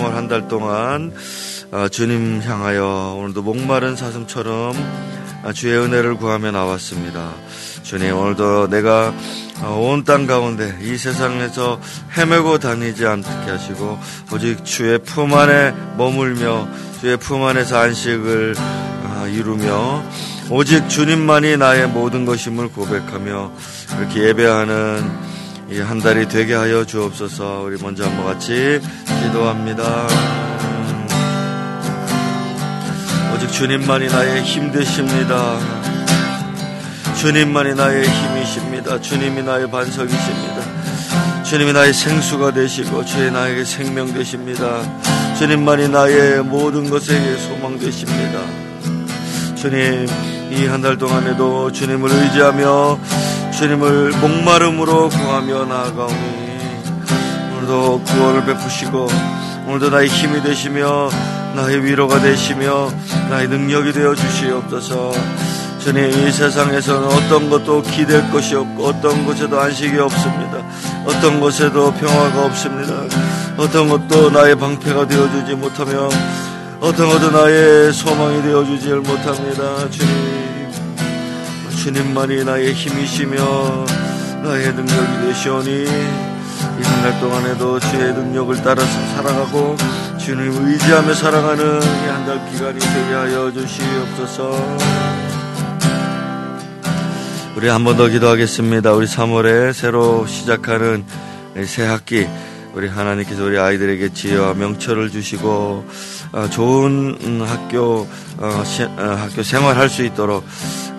3월 한 달 동안 어, 주님 향하여 오늘도 목마른 사슴처럼 어, 주의 은혜를 구하며 나왔습니다. 주님 오늘도 내가 어, 온땅 가운데 이 세상에서 헤매고 다니지 않게 하시고 오직 주의 품 안에 머물며 주의 품 안에서 안식을 이루며 오직 주님만이 나의 모든 것임을 고백하며 이렇게 예배하는 이 한 달이 되게 하여 주옵소서. 우리 먼저 한번 같이 기도합니다. 오직 주님만이 나의 힘 되십니다. 주님만이 나의 힘이십니다. 주님이 나의 반석이십니다. 주님이 나의 생수가 되시고 주의 나에게 생명 되십니다. 주님만이 나의 모든 것에게 소망 되십니다. 주님 이 한 달 동안에도 주님을 의지하며 주님을 목마름으로 구하며 나아가오니 오늘도 구원을 베푸시고 오늘도 나의 힘이 되시며 나의 위로가 되시며 나의 능력이 되어 주시옵소서. 주님 이 세상에서는 어떤 것도 기댈 것이 없고 어떤 곳에도 안식이 없습니다. 어떤 곳에도 평화가 없습니다. 어떤 것도 나의 방패가 되어주지 못하며 어떤 것도 나의 소망이 되어주지 못합니다. 주님 주님만이 나의 힘이시며 나의 능력이 되시오니 이 한 달 동안에도 주의 능력을 따라서 살아가고 주님 의지하며 살아가는 이 한 달 기간이 되게 하여 주시옵소서. 우리 한 번 더 기도하겠습니다. 우리 3월에 새로 시작하는 새 학기 우리 하나님께서 우리 아이들에게 지혜와 명철을 주시고 어, 좋은 음, 학교 어, 어, 학교 생활할 수 있도록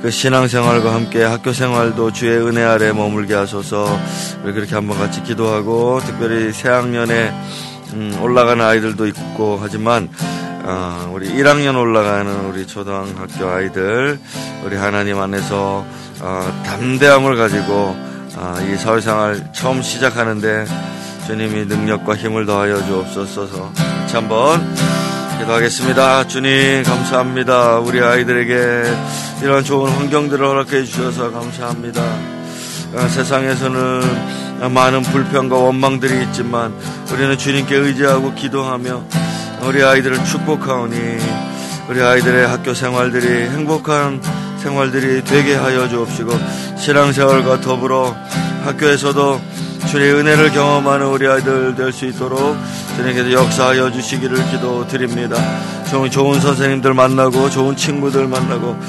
그 신앙생활과 함께 학교 생활도 주의 은혜 아래 머물게 하소서. 그렇게 한번 같이 기도하고 특별히 새학년에 음, 올라가는 아이들도 있고 하지만 어, 우리 1학년 올라가는 우리 초등학교 아이들 우리 하나님 안에서 어, 담대함을 가지고 어, 이 사회생활 처음 시작하는데 주님이 능력과 힘을 더하여 주옵소서 한번 기도하겠습니다. 주님 감사합니다. 우리 아이들에게 이런 좋은 환경들을 허락해 주셔서 감사합니다. 아, 세상에서는 많은 불평과 원망들이 있지만 우리는 주님께 의지하고 기도하며 우리 아이들을 축복하오니 우리 아이들의 학교 생활들이 행복한 생활들이 되게 하여 주옵시고 신앙생활과 더불어 학교에서도 주의 은혜를 경험하는 우리 아이들 될 수 있도록 주님께서 역사하여 주시기를 기도드립니다. 좋은, 좋은 선생님들 만나고 좋은 친구들 만나고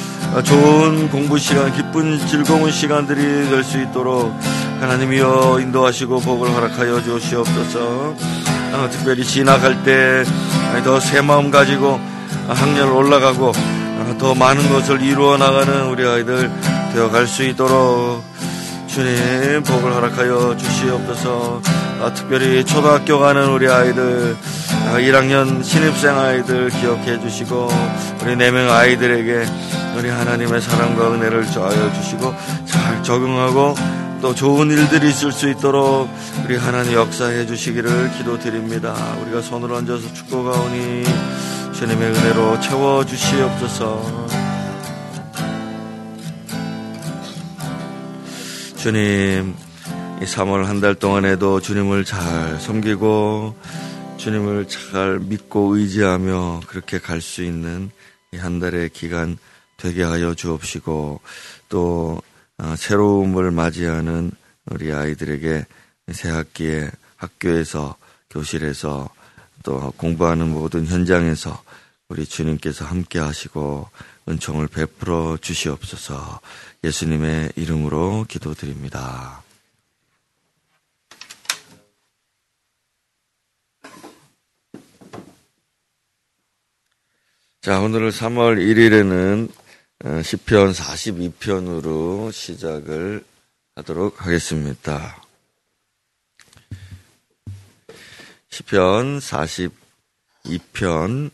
좋은 공부 시간, 기쁜 즐거운 시간들이 될 수 있도록 하나님이여 인도하시고 복을 허락하여 주시옵소서. 어, 특별히 진학할 때더 새 마음 가지고 학년을 올라가고 어, 더 많은 것을 이루어 나가는 우리 아이들 되어 갈 수 있도록 주님 복을 허락하여 주시옵소서 아, 특별히 초등학교 가는 우리 아이들 아, 1학년 신입생 아이들 기억해 주시고 우리 4명 아이들에게 우리 하나님의 사랑과 은혜를 좋아하여 주시고 잘 적응하고 또 좋은 일들이 있을 수 있도록 우리 하나님 역사해 주시기를 기도드립니다. 우리가 손을 얹어서 축복하오니 주님의 은혜로 채워 주시옵소서. 주님, 이 3월 한 달 동안에도 주님을 잘 섬기고 주님을 잘 믿고 의지하며 그렇게 갈 수 있는 이 한 달의 기간 되게 하여 주옵시고 또 어, 새로움을 맞이하는 우리 아이들에게 새 학기에 학교에서 교실에서 또 공부하는 모든 현장에서 우리 주님께서 함께 하시고 은총을 베풀어 주시옵소서 예수님의 이름으로 기도드립니다. 자, 오늘 3월 1일에는 10편 42편으로 시작을 하도록 하겠습니다. 10편 42편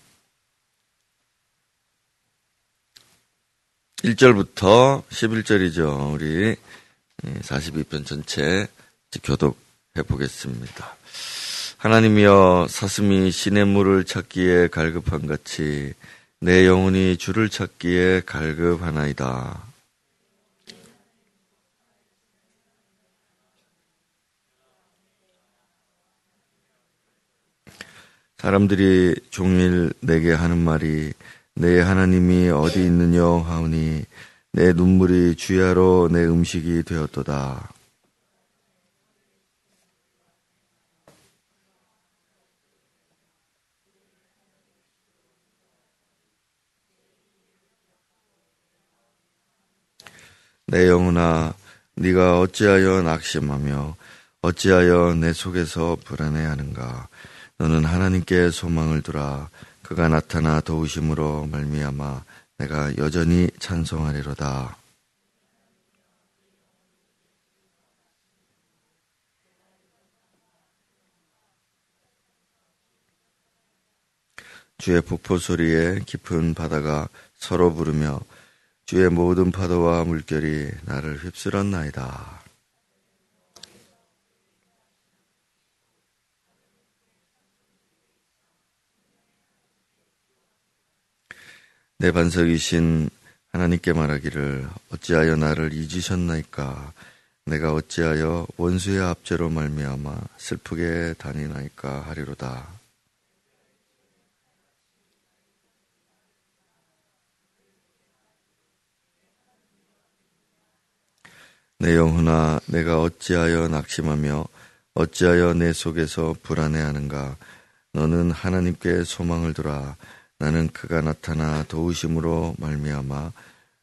1절부터 11절이죠. 우리 42편 전체 교독해 보겠습니다. 하나님이여 사슴이 신의 물을 찾기에 갈급한 같이 내 영혼이 주를 찾기에 갈급하나이다. 사람들이 종일 내게 하는 말이 내 하나님이 어디 있느냐 하오니 내 눈물이 주야로 내 음식이 되었도다. 내 영혼아 네가 어찌하여 낙심하며 어찌하여 내 속에서 불안해하는가 너는 하나님께 소망을 두라 그가 나타나 도우심으로 말미암아 내가 여전히 찬송하리로다. 주의 폭포 소리에 깊은 바다가 서로 부르며 주의 모든 파도와 물결이 나를 휩쓸었나이다. 내 반석이신 하나님께 말하기를 어찌하여 나를 잊으셨나이까? 내가 어찌하여 원수의 압제로 말미암아 슬프게 다니나이까 하리로다. 내 영혼아 내가 어찌하여 낙심하며 어찌하여 내 속에서 불안해하는가? 너는 하나님께 소망을 두라 나는 그가 나타나 도우심으로 말미암아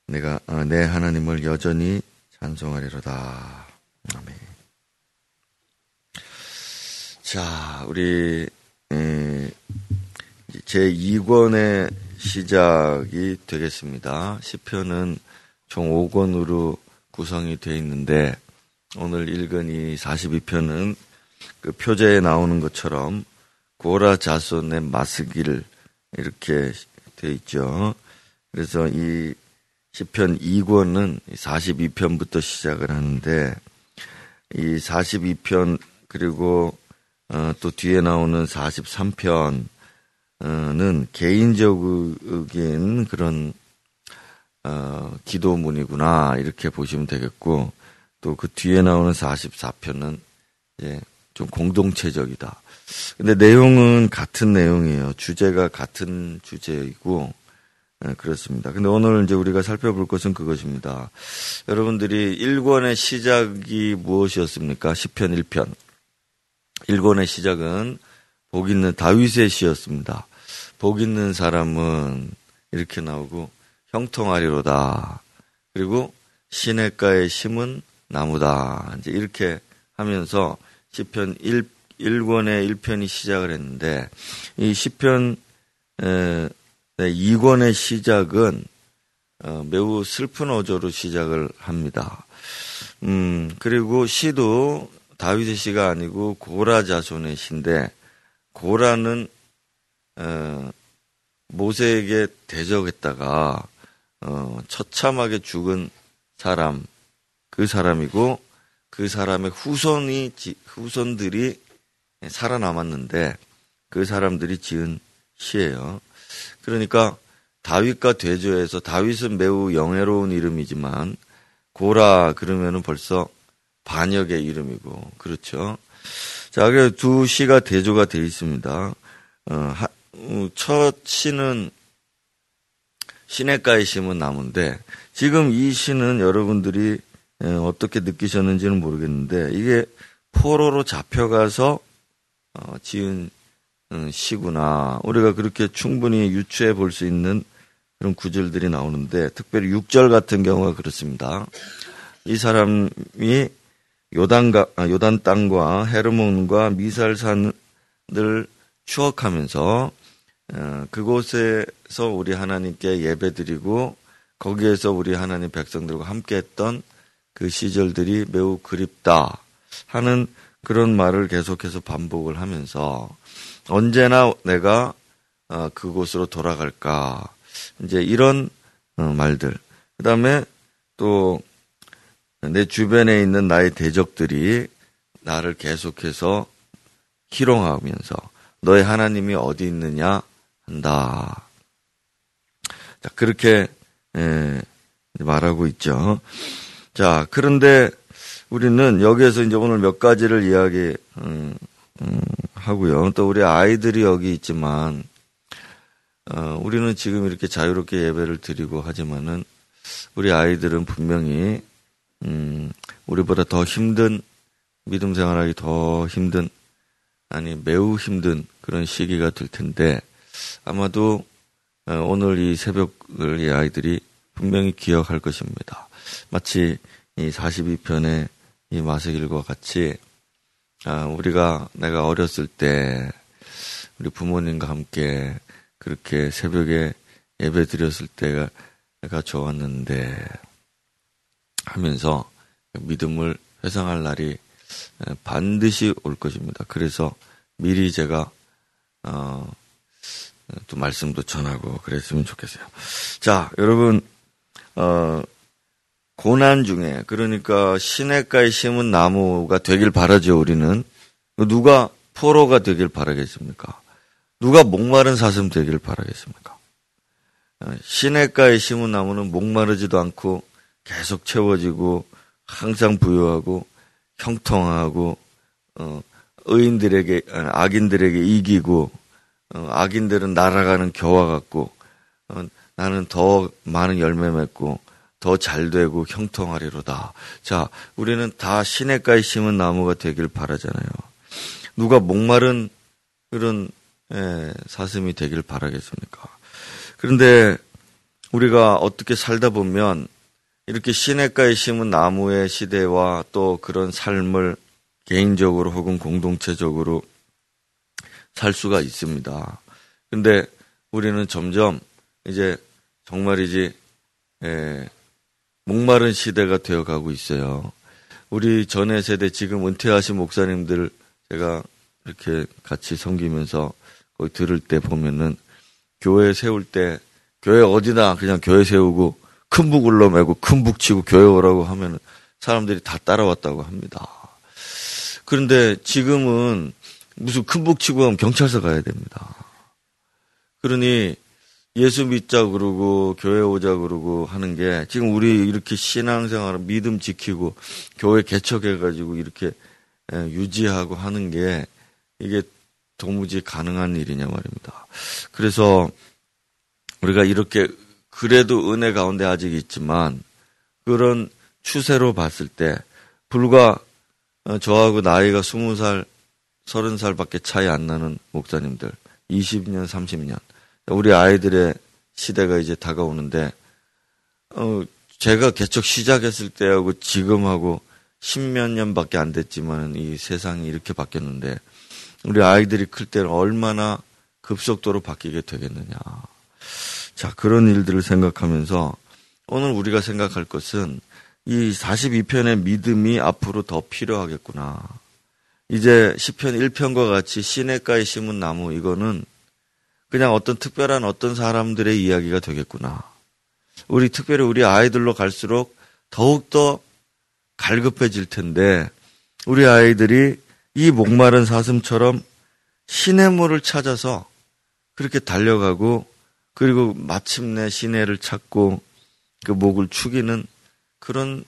내가 아, 내 하나님을 여전히 찬송하리로다. 아멘. 자, 우리 제 2권의 시작이 되겠습니다. 시편은 총 5권으로 구성이 되어 있는데 오늘 읽은 이 42편은 그 표제에 나오는 것처럼 고라 자손의 마스기를 이렇게 되어 있죠. 그래서 이 시편 2권은 42편부터 시작을 하는데 이 42편 그리고 어, 또 뒤에 나오는 43편은 개인적인 그런 어, 기도문이구나 이렇게 보시면 되겠고 또 그 뒤에 나오는 44편은 이제 좀 공동체적이다. 근데 내용은 같은 내용이에요. 주제가 같은 주제이고 네, 그렇습니다. 근데 오늘 이제 우리가 살펴볼 것은 그것입니다. 여러분들이 1권의 시작이 무엇이었습니까? 10편 1편. 1권의 시작은 복 있는 다윗의 시였습니다. 복 있는 사람은 이렇게 나오고 형통하리로다. 그리고 시냇가의 심은 나무다. 이제 이렇게 하면서 시편 1, 1권의 1편이 시작을 했는데 이 시편 에, 네, 2권의 시작은 어, 매우 슬픈 어조로 시작을 합니다. 음, 그리고 시도 다윗의 시가 아니고 고라 자손의 시인데 고라는 어, 모세에게 대적했다가 어, 처참하게 죽은 사람 그 사람이고 그 사람의 후손이 후손들이 살아남았는데 그 사람들이 지은 시예요. 그러니까 다윗과 대조해서 다윗은 매우 영예로운 이름이지만 고라 그러면은 벌써 반역의 이름이고 그렇죠. 자, 그래서 두 시가 대조가 되어 있습니다. 어, 어, 첫 시는 시냇가에 심은 나무인데 지금 이 시는 여러분들이 어떻게 느끼셨는지는 모르겠는데 이게 포로로 잡혀가서 어, 지은 음, 시구나. 우리가 그렇게 충분히 유추해 볼 수 있는 그런 구절들이 나오는데 특별히 6절 같은 경우가 그렇습니다. 이 사람이 요단가, 아, 요단 땅과 헤르몬과 미살산을 추억하면서 어, 그곳에서 우리 하나님께 예배드리고 거기에서 우리 하나님 백성들과 함께했던 그 시절들이 매우 그립다 하는 그런 말을 계속해서 반복을 하면서 언제나 내가 어, 그곳으로 돌아갈까 이제 이런 어, 말들 그 다음에 또 내 주변에 있는 나의 대적들이 나를 계속해서 희롱하면서 너의 하나님이 어디 있느냐 한다. 자, 그렇게 말하고 있죠. 자, 그런데 우리는 여기에서 이제 오늘 몇 가지를 이야기 음, 음, 하고요. 또 우리 아이들이 여기 있지만 어, 우리는 지금 이렇게 자유롭게 예배를 드리고 하지만은 우리 아이들은 분명히 음, 우리보다 더 힘든 믿음 생활하기 더 힘든 아니 매우 힘든 그런 시기가 될 텐데 아마도 어, 오늘 이 새벽을 이 아이들이 분명히 기억할 것입니다. 마치 이 42편의 이 마세길과 같이 아, 우리가 내가 어렸을 때 우리 부모님과 함께 그렇게 새벽에 예배 드렸을 때가 내가 좋았는데 하면서 믿음을 회상할 날이 반드시 올 것입니다. 그래서 미리 제가 어, 또 말씀도 전하고 그랬으면 좋겠어요. 자, 여러분 어, 고난 중에 그러니까 시냇가에 심은 나무가 되길 바라죠. 우리는 누가 포로가 되길 바라겠습니까? 누가 목마른 사슴 되길 바라겠습니까? 어, 시냇가에 심은 나무는 목마르지도 않고 계속 채워지고 항상 부유하고 형통하고 어, 의인들에게 악인들에게 이기고 어, 악인들은 날아가는 겨와 같고 어, 나는 더 많은 열매 맺고 더 잘 되고 형통하리로다. 자, 우리는 다 시냇가에 심은 나무가 되길 바라잖아요. 누가 목마른 그런 예, 사슴이 되길 바라겠습니까? 그런데 우리가 어떻게 살다 보면 이렇게 시냇가에 심은 나무의 시대와 또 그런 삶을 개인적으로 혹은 공동체적으로 살 수가 있습니다. 근데 우리는 점점 이제 정말이지 예, 목마른 시대가 되어가고 있어요. 우리 전의 세대 지금 은퇴하신 목사님들 제가 이렇게 같이 섬기면서 거기 들을 때 보면은 교회 세울 때 교회 어디나 그냥 교회 세우고 큰북 울러매고 큰 북 치고 교회 오라고 하면은 사람들이 다 따라왔다고 합니다. 그런데 지금은 무슨 큰 북 치고 하면 경찰서 가야 됩니다. 그러니 예수 믿자 그러고 교회 오자 그러고 하는 게 지금 우리 이렇게 신앙생활 믿음 지키고 교회 개척해 가지고 이렇게 유지하고 하는 게 이게 도무지 가능한 일이냐 말입니다. 그래서 우리가 이렇게 그래도 은혜 가운데 아직 있지만 그런 추세로 봤을 때 불과 저하고 나이가 20살, 30살밖에 차이 안 나는 목사님들 20년, 30년 우리 아이들의 시대가 이제 다가오는데, 어, 제가 개척 시작했을 때하고 지금하고 십몇 년밖에 안 됐지만 이 세상이 이렇게 바뀌었는데, 우리 아이들이 클 때는 얼마나 급속도로 바뀌게 되겠느냐. 자, 그런 일들을 생각하면서 오늘 우리가 생각할 것은 이 42편의 믿음이 앞으로 더 필요하겠구나. 이제 10편 1편과 같이 시냇가에 심은 나무 이거는 그냥 어떤 특별한 어떤 사람들의 이야기가 되겠구나. 우리 특별히 우리 아이들로 갈수록 더욱더 갈급해질 텐데 우리 아이들이 이 목마른 사슴처럼 시냇물을 찾아서 그렇게 달려가고 그리고 마침내 시내를 찾고 그 목을 축이는 그런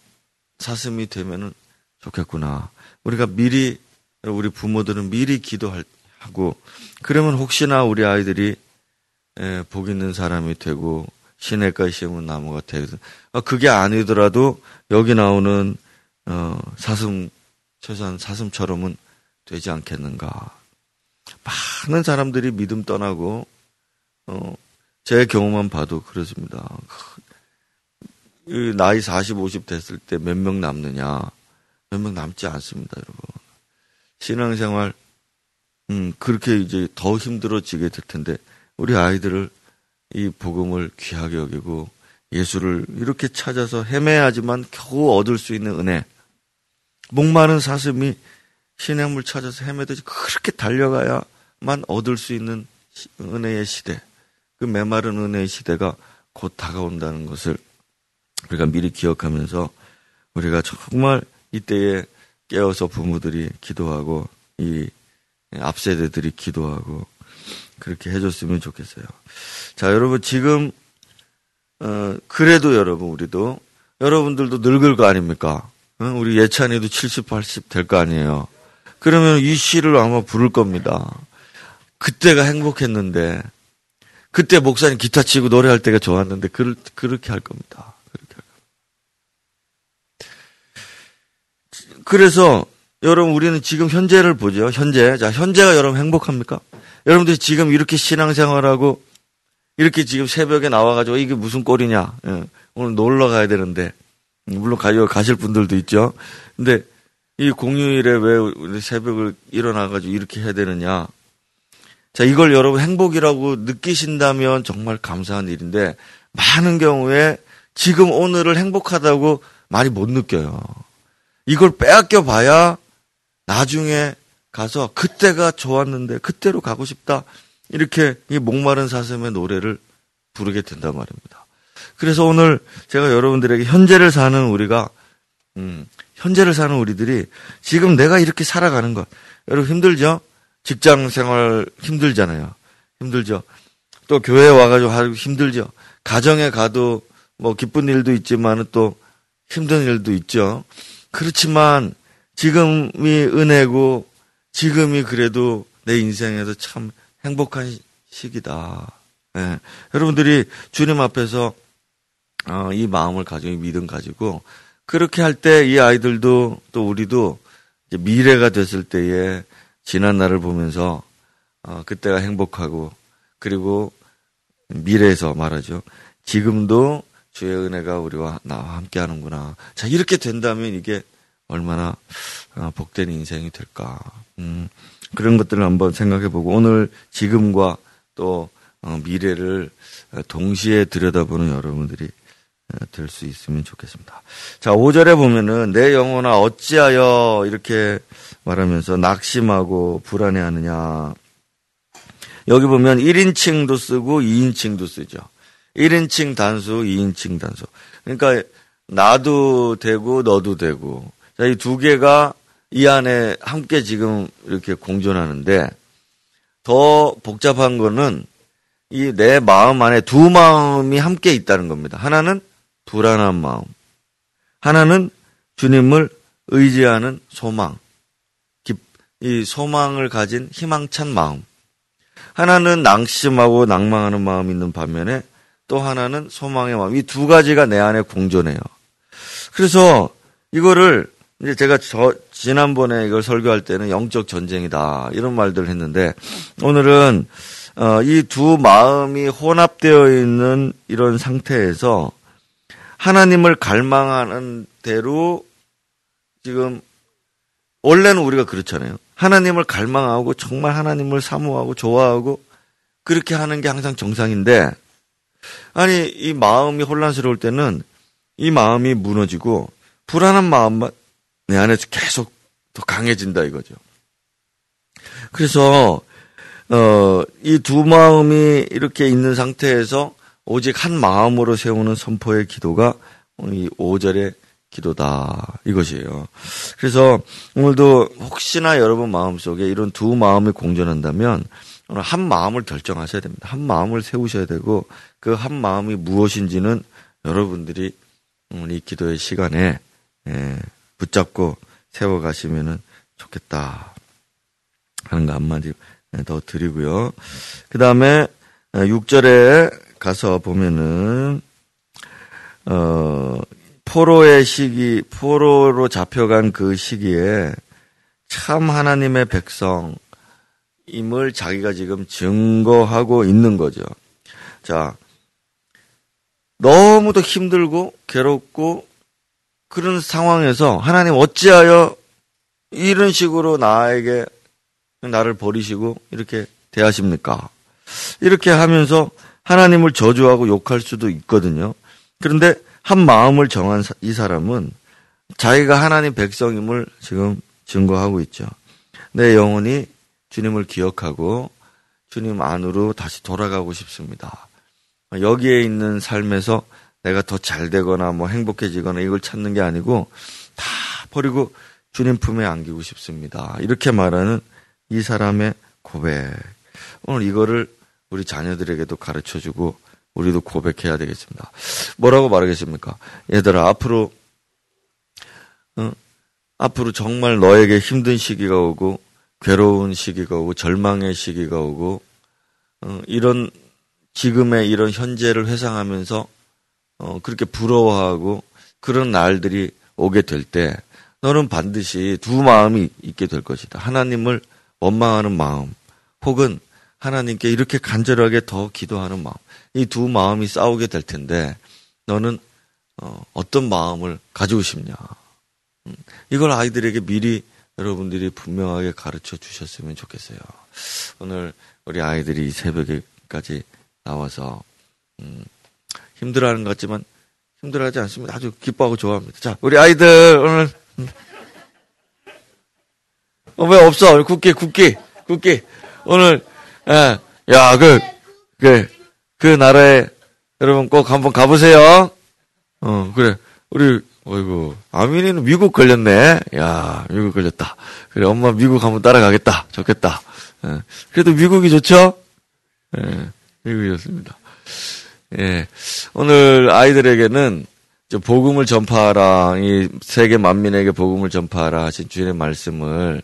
사슴이 되면은 좋겠구나. 우리가 미리 우리 부모들은 미리 기도할 하고 그러면 혹시나 우리 아이들이 예, 복 있는 사람이 되고 시냇가에 심은 나무가 되거든. 어, 그게 아니더라도 여기 나오는 어, 사슴 최소한 사슴처럼은 되지 않겠는가. 많은 사람들이 믿음 떠나고 어, 제 경험만 봐도 그렇습니다. 나이 40, 50 됐을 때 몇 명 남느냐? 몇 명 남지 않습니다, 여러분. 신앙생활 음, 그렇게 이제 더 힘들어지게 될 텐데, 우리 아이들을 이 복음을 귀하게 여기고 예수를 이렇게 찾아서 헤매야지만 겨우 얻을 수 있는 은혜. 목마른 사슴이 신의물 찾아서 헤매듯이 그렇게 달려가야만 얻을 수 있는 은혜의 시대. 그 메마른 은혜의 시대가 곧 다가온다는 것을 우리가 미리 기억하면서 우리가 정말 이때에 깨어서 부모들이 기도하고 이 앞세대들이 기도하고 그렇게 해줬으면 좋겠어요. 자, 여러분 지금 어, 그래도 여러분 우리도 여러분들도 늙을 거 아닙니까? 어? 우리 예찬이도 70, 80 될 거 아니에요. 그러면 이 시를 아마 부를 겁니다. 그때가 행복했는데, 그때 목사님 기타 치고 노래할 때가 좋았는데, 그, 그렇게 할 겁니다. 그렇게 할 겁니다. 그래서, 여러분, 우리는 지금 현재를 보죠. 현재. 자, 현재가 여러분 행복합니까? 여러분들이 지금 이렇게 신앙생활하고, 이렇게 지금 새벽에 나와가지고, 이게 무슨 꼴이냐. 예, 오늘 놀러 가야 되는데, 물론 가요, 가실 분들도 있죠. 근데, 이 공휴일에 왜 새벽을 일어나가지고 이렇게 해야 되느냐. 자, 이걸 여러분 행복이라고 느끼신다면 정말 감사한 일인데, 많은 경우에 지금 오늘을 행복하다고 많이 못 느껴요. 이걸 빼앗겨 봐야 나중에 가서 그때가 좋았는데 그때로 가고 싶다. 이렇게 이 목마른 사슴의 노래를 부르게 된단 말입니다. 그래서 오늘 제가 여러분들에게 현재를 사는 우리가 음, 현재를 사는 우리들이 지금 내가 이렇게 살아가는 것. 여러분 힘들죠? 직장 생활 힘들잖아요. 힘들죠. 또 교회 와가지고 하기 힘들죠. 가정에 가도 뭐 기쁜 일도 있지만 또 힘든 일도 있죠. 그렇지만 지금이 은혜고 지금이 그래도 내 인생에서 참 행복한 시기다. 네. 여러분들이 주님 앞에서 어, 이 마음을 가지고 믿음 가지고 그렇게 할 때 이 아이들도 또 우리도 미래가 됐을 때에 지난 날을 보면서 어, 그때가 행복하고 그리고 미래에서 말하죠. 지금도 주의 은혜가 우리와 나와 함께 하는구나. 자, 이렇게 된다면 이게 얼마나 어, 복된 인생이 될까. 음, 그런 것들을 한번 생각해 보고 오늘 지금과 또 어, 미래를 동시에 들여다보는 여러분들이 될 수 있으면 좋겠습니다. 자, 5절에 보면은 내 영혼아 어찌하여 이렇게 말하면서 낙심하고 불안해 하느냐. 여기 보면 1인칭도 쓰고 2인칭도 쓰죠. 1인칭 단수, 2인칭 단수. 그러니까 나도 되고 너도 되고. 자, 이 두 개가 이 안에 함께 지금 이렇게 공존하는데 더 복잡한 거는 이 내 마음 안에 두 마음이 함께 있다는 겁니다. 하나는 불안한 마음. 하나는 주님을 의지하는 소망. 이 소망을 가진 희망찬 마음. 하나는 낭심하고 낭망하는 마음이 있는 반면에 또 하나는 소망의 마음. 이 두 가지가 내 안에 공존해요. 그래서 이거를 이제 제가 저 지난번에 이걸 설교할 때는 영적 전쟁이다 이런 말들을 했는데 오늘은 어, 이 두 마음이 혼합되어 있는 이런 상태에서 하나님을 갈망하는 대로 지금 원래는 우리가 그렇잖아요. 하나님을 갈망하고 정말 하나님을 사모하고 좋아하고 그렇게 하는 게 항상 정상인데 아니 이 마음이 혼란스러울 때는 이 마음이 무너지고 불안한 마음만 내 안에서 계속 더 강해진다 이거죠. 그래서 어, 이 두 마음이 이렇게 있는 상태에서 오직 한 마음으로 세우는 선포의 기도가 이 5절의 기도다. 이것이에요. 그래서 오늘도 혹시나 여러분 마음속에 이런 두 마음이 공존한다면 오늘 한 마음을 결정하셔야 됩니다. 한 마음을 세우셔야 되고 그 한 마음이 무엇인지는 여러분들이 이 기도의 시간에 예, 붙잡고 세워가시면 좋겠다 하는 거 한마디 더 드리고요. 그 다음에 6절에 가서 보면은 어 포로의 시기, 포로로 잡혀간 그 시기에 참 하나님의 백성임을 자기가 지금 증거하고 있는 거죠. 자, 너무도 힘들고 괴롭고 그런 상황에서 하나님 어찌하여 이런 식으로 나에게 나를 버리시고 이렇게 대하십니까? 이렇게 하면서 하나님을 저주하고 욕할 수도 있거든요. 그런데 한 마음을 정한 이 사람은 자기가 하나님 백성임을 지금 증거하고 있죠. 내 영혼이 주님을 기억하고 주님 안으로 다시 돌아가고 싶습니다. 여기에 있는 삶에서 내가 더 잘 되거나 뭐 행복해지거나 이걸 찾는 게 아니고 다 버리고 주님 품에 안기고 싶습니다. 이렇게 말하는 이 사람의 고백. 오늘 이거를 우리 자녀들에게도 가르쳐 주고 우리도 고백해야 되겠습니다. 뭐라고 말하겠습니까? 얘들아, 앞으로, 어, 앞으로 정말 너에게 힘든 시기가 오고 괴로운 시기가 오고 절망의 시기가 오고 어, 이런 지금의 이런 현재를 회상하면서 어, 그렇게 부러워하고 그런 날들이 오게 될 때 너는 반드시 두 마음이 있게 될 것이다. 하나님을 원망하는 마음 혹은 하나님께 이렇게 간절하게 더 기도하는 마음. 이 두 마음이 싸우게 될 텐데 너는 어, 어떤 마음을 가지고 싶냐. 음, 이걸 아이들에게 미리 여러분들이 분명하게 가르쳐 주셨으면 좋겠어요. 오늘 우리 아이들이 새벽에까지 나와서 음, 힘들어하는 것 같지만 힘들어하지 않습니다. 아주 기뻐하고 좋아합니다. 자, 우리 아이들 오늘 음. 어, 왜 없어? 국기, 국기, 국기. 오늘 예, 야, 그, 그, 그 나라에 여러분 꼭 한번 가보세요. 어, 그래. 우리, 어이구, 아민이는 미국 걸렸네. 야, 미국 걸렸다. 그래, 엄마 미국 한번 따라가겠다. 좋겠다. 예, 그래도 미국이 좋죠? 예, 미국이 좋습니다. 예, 오늘 아이들에게는 복음을 전파하라, 이 세계 만민에게 복음을 전파하라 하신 주님의 말씀을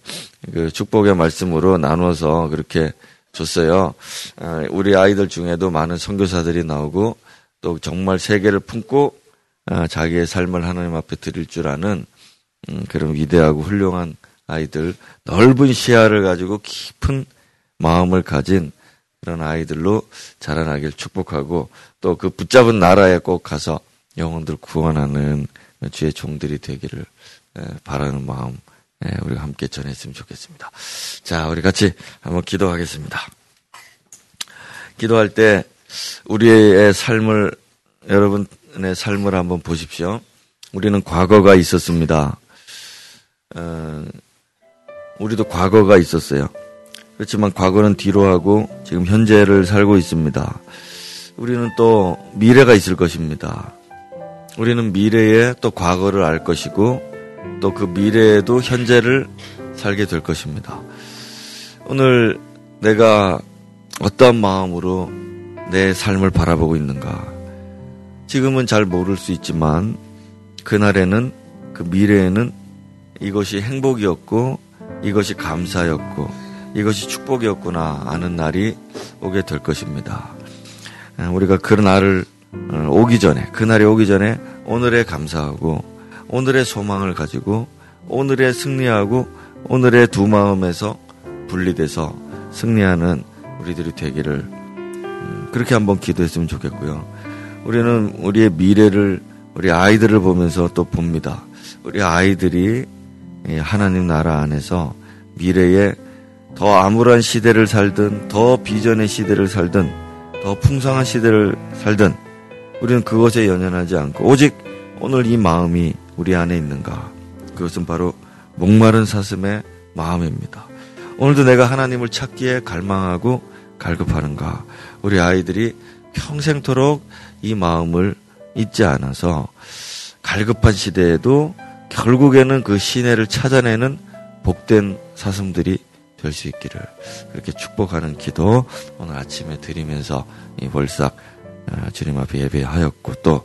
그 축복의 말씀으로 나눠서 그렇게 줬어요. 아, 우리 아이들 중에도 많은 선교사들이 나오고 또 정말 세계를 품고 아, 자기의 삶을 하나님 앞에 드릴 줄 아는 음, 그런 위대하고 훌륭한 아이들, 넓은 시야를 가지고 깊은 마음을 가진 그런 아이들로 자라나길 축복하고 또 그 붙잡은 나라에 꼭 가서 영혼들 구원하는 주의 종들이 되기를 바라는 마음 네, 우리가 함께 전했으면 좋겠습니다. 자, 우리 같이 한번 기도하겠습니다. 기도할 때 우리의 삶을 여러분의 삶을 한번 보십시오. 우리는 과거가 있었습니다. 어, 우리도 과거가 있었어요. 그렇지만 과거는 뒤로 하고 지금 현재를 살고 있습니다. 우리는 또 미래가 있을 것입니다. 우리는 미래에 또 과거를 알 것이고 또 그 미래에도 현재를 살게 될 것입니다. 오늘 내가 어떠한 마음으로 내 삶을 바라보고 있는가? 지금은 잘 모를 수 있지만 그날에는 그 미래에는 이것이 행복이었고 이것이 감사였고 이것이 축복이었구나 아는 날이 오게 될 것입니다. 우리가 그 날을 어, 오기 전에 그 날이 오기 전에 오늘에 감사하고 오늘의 소망을 가지고 오늘의 승리하고 오늘의 두 마음에서 분리돼서 승리하는 우리들이 되기를 음, 그렇게 한번 기도했으면 좋겠고요. 우리는 우리의 미래를 우리 아이들을 보면서 또 봅니다. 우리 아이들이 하나님 나라 안에서 미래에 더 암울한 시대를 살든 더 비전의 시대를 살든 더 풍성한 시대를 살든 우리는 그것에 연연하지 않고 오직 오늘 이 마음이 우리 안에 있는가? 그것은 바로 목마른 사슴의 마음입니다. 오늘도 내가 하나님을 찾기에 갈망하고 갈급하는가? 우리 아이들이 평생토록 이 마음을 잊지 않아서 갈급한 시대에도 결국에는 그 시내를 찾아내는 복된 사슴들이 될 수 있기를 그렇게 축복하는 기도 오늘 아침에 드리면서 이 월삭 어, 주님 앞에 예배하였고 또한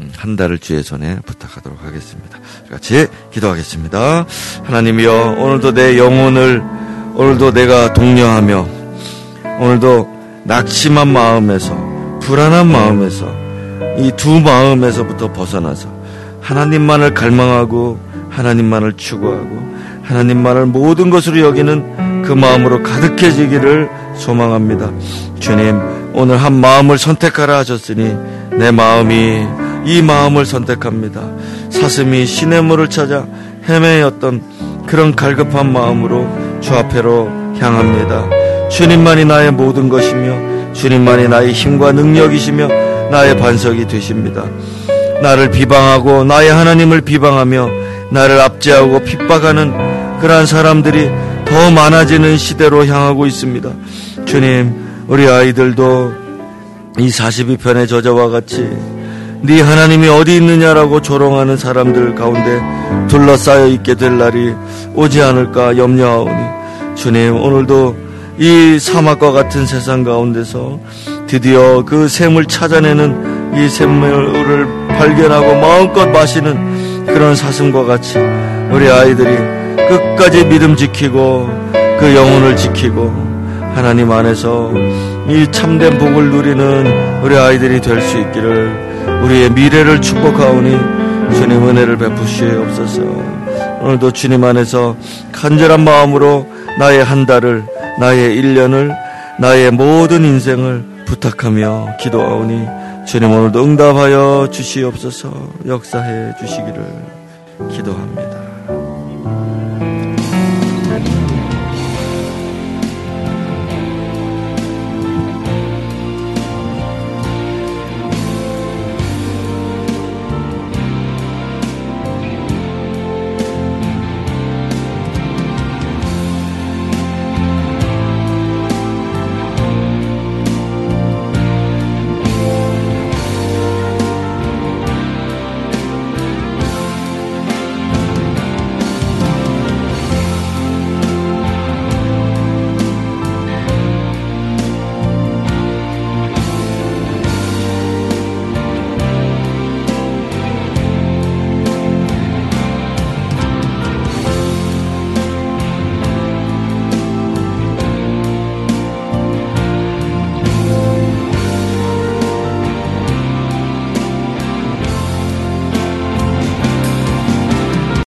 음, 달을 주의 손에 부탁하도록 하겠습니다. 같이 기도하겠습니다. 하나님이여, 오늘도 내 영혼을, 오늘도 내가 독려하며, 오늘도 낙심한 마음에서, 불안한 마음에서, 이 두 마음에서부터 벗어나서, 하나님만을 갈망하고, 하나님만을 추구하고, 하나님만을 모든 것으로 여기는 그 마음으로 가득해지기를 소망합니다. 주님, 오늘 한 마음을 선택하라 하셨으니, 내 마음이 이 마음을 선택합니다. 사슴이 시냇물을 찾아 헤매였던 그런 갈급한 마음으로 주 앞에로 향합니다. 주님만이 나의 모든 것이며 주님만이 나의 힘과 능력이시며 나의 반석이 되십니다. 나를 비방하고 나의 하나님을 비방하며 나를 압제하고 핍박하는 그러한 사람들이 더 많아지는 시대로 향하고 있습니다. 주님, 우리 아이들도 이 42편의 저자와 같이 네 하나님이 어디 있느냐라고 조롱하는 사람들 가운데 둘러싸여 있게 될 날이 오지 않을까 염려하오니 주님 오늘도 이 사막과 같은 세상 가운데서 드디어 그 샘을 찾아내는 이 샘물을 발견하고 마음껏 마시는 그런 사슴과 같이 우리 아이들이 끝까지 믿음 지키고 그 영혼을 지키고 하나님 안에서 이 참된 복을 누리는 우리 아이들이 될 수 있기를 우리의 미래를 축복하오니 주님 은혜를 베푸시옵소서. 오늘도 주님 안에서 간절한 마음으로 나의 한 달을 나의 1년을 나의 모든 인생을 부탁하며 기도하오니 주님 오늘도 응답하여 주시옵소서 역사해 주시기를 기도합니다.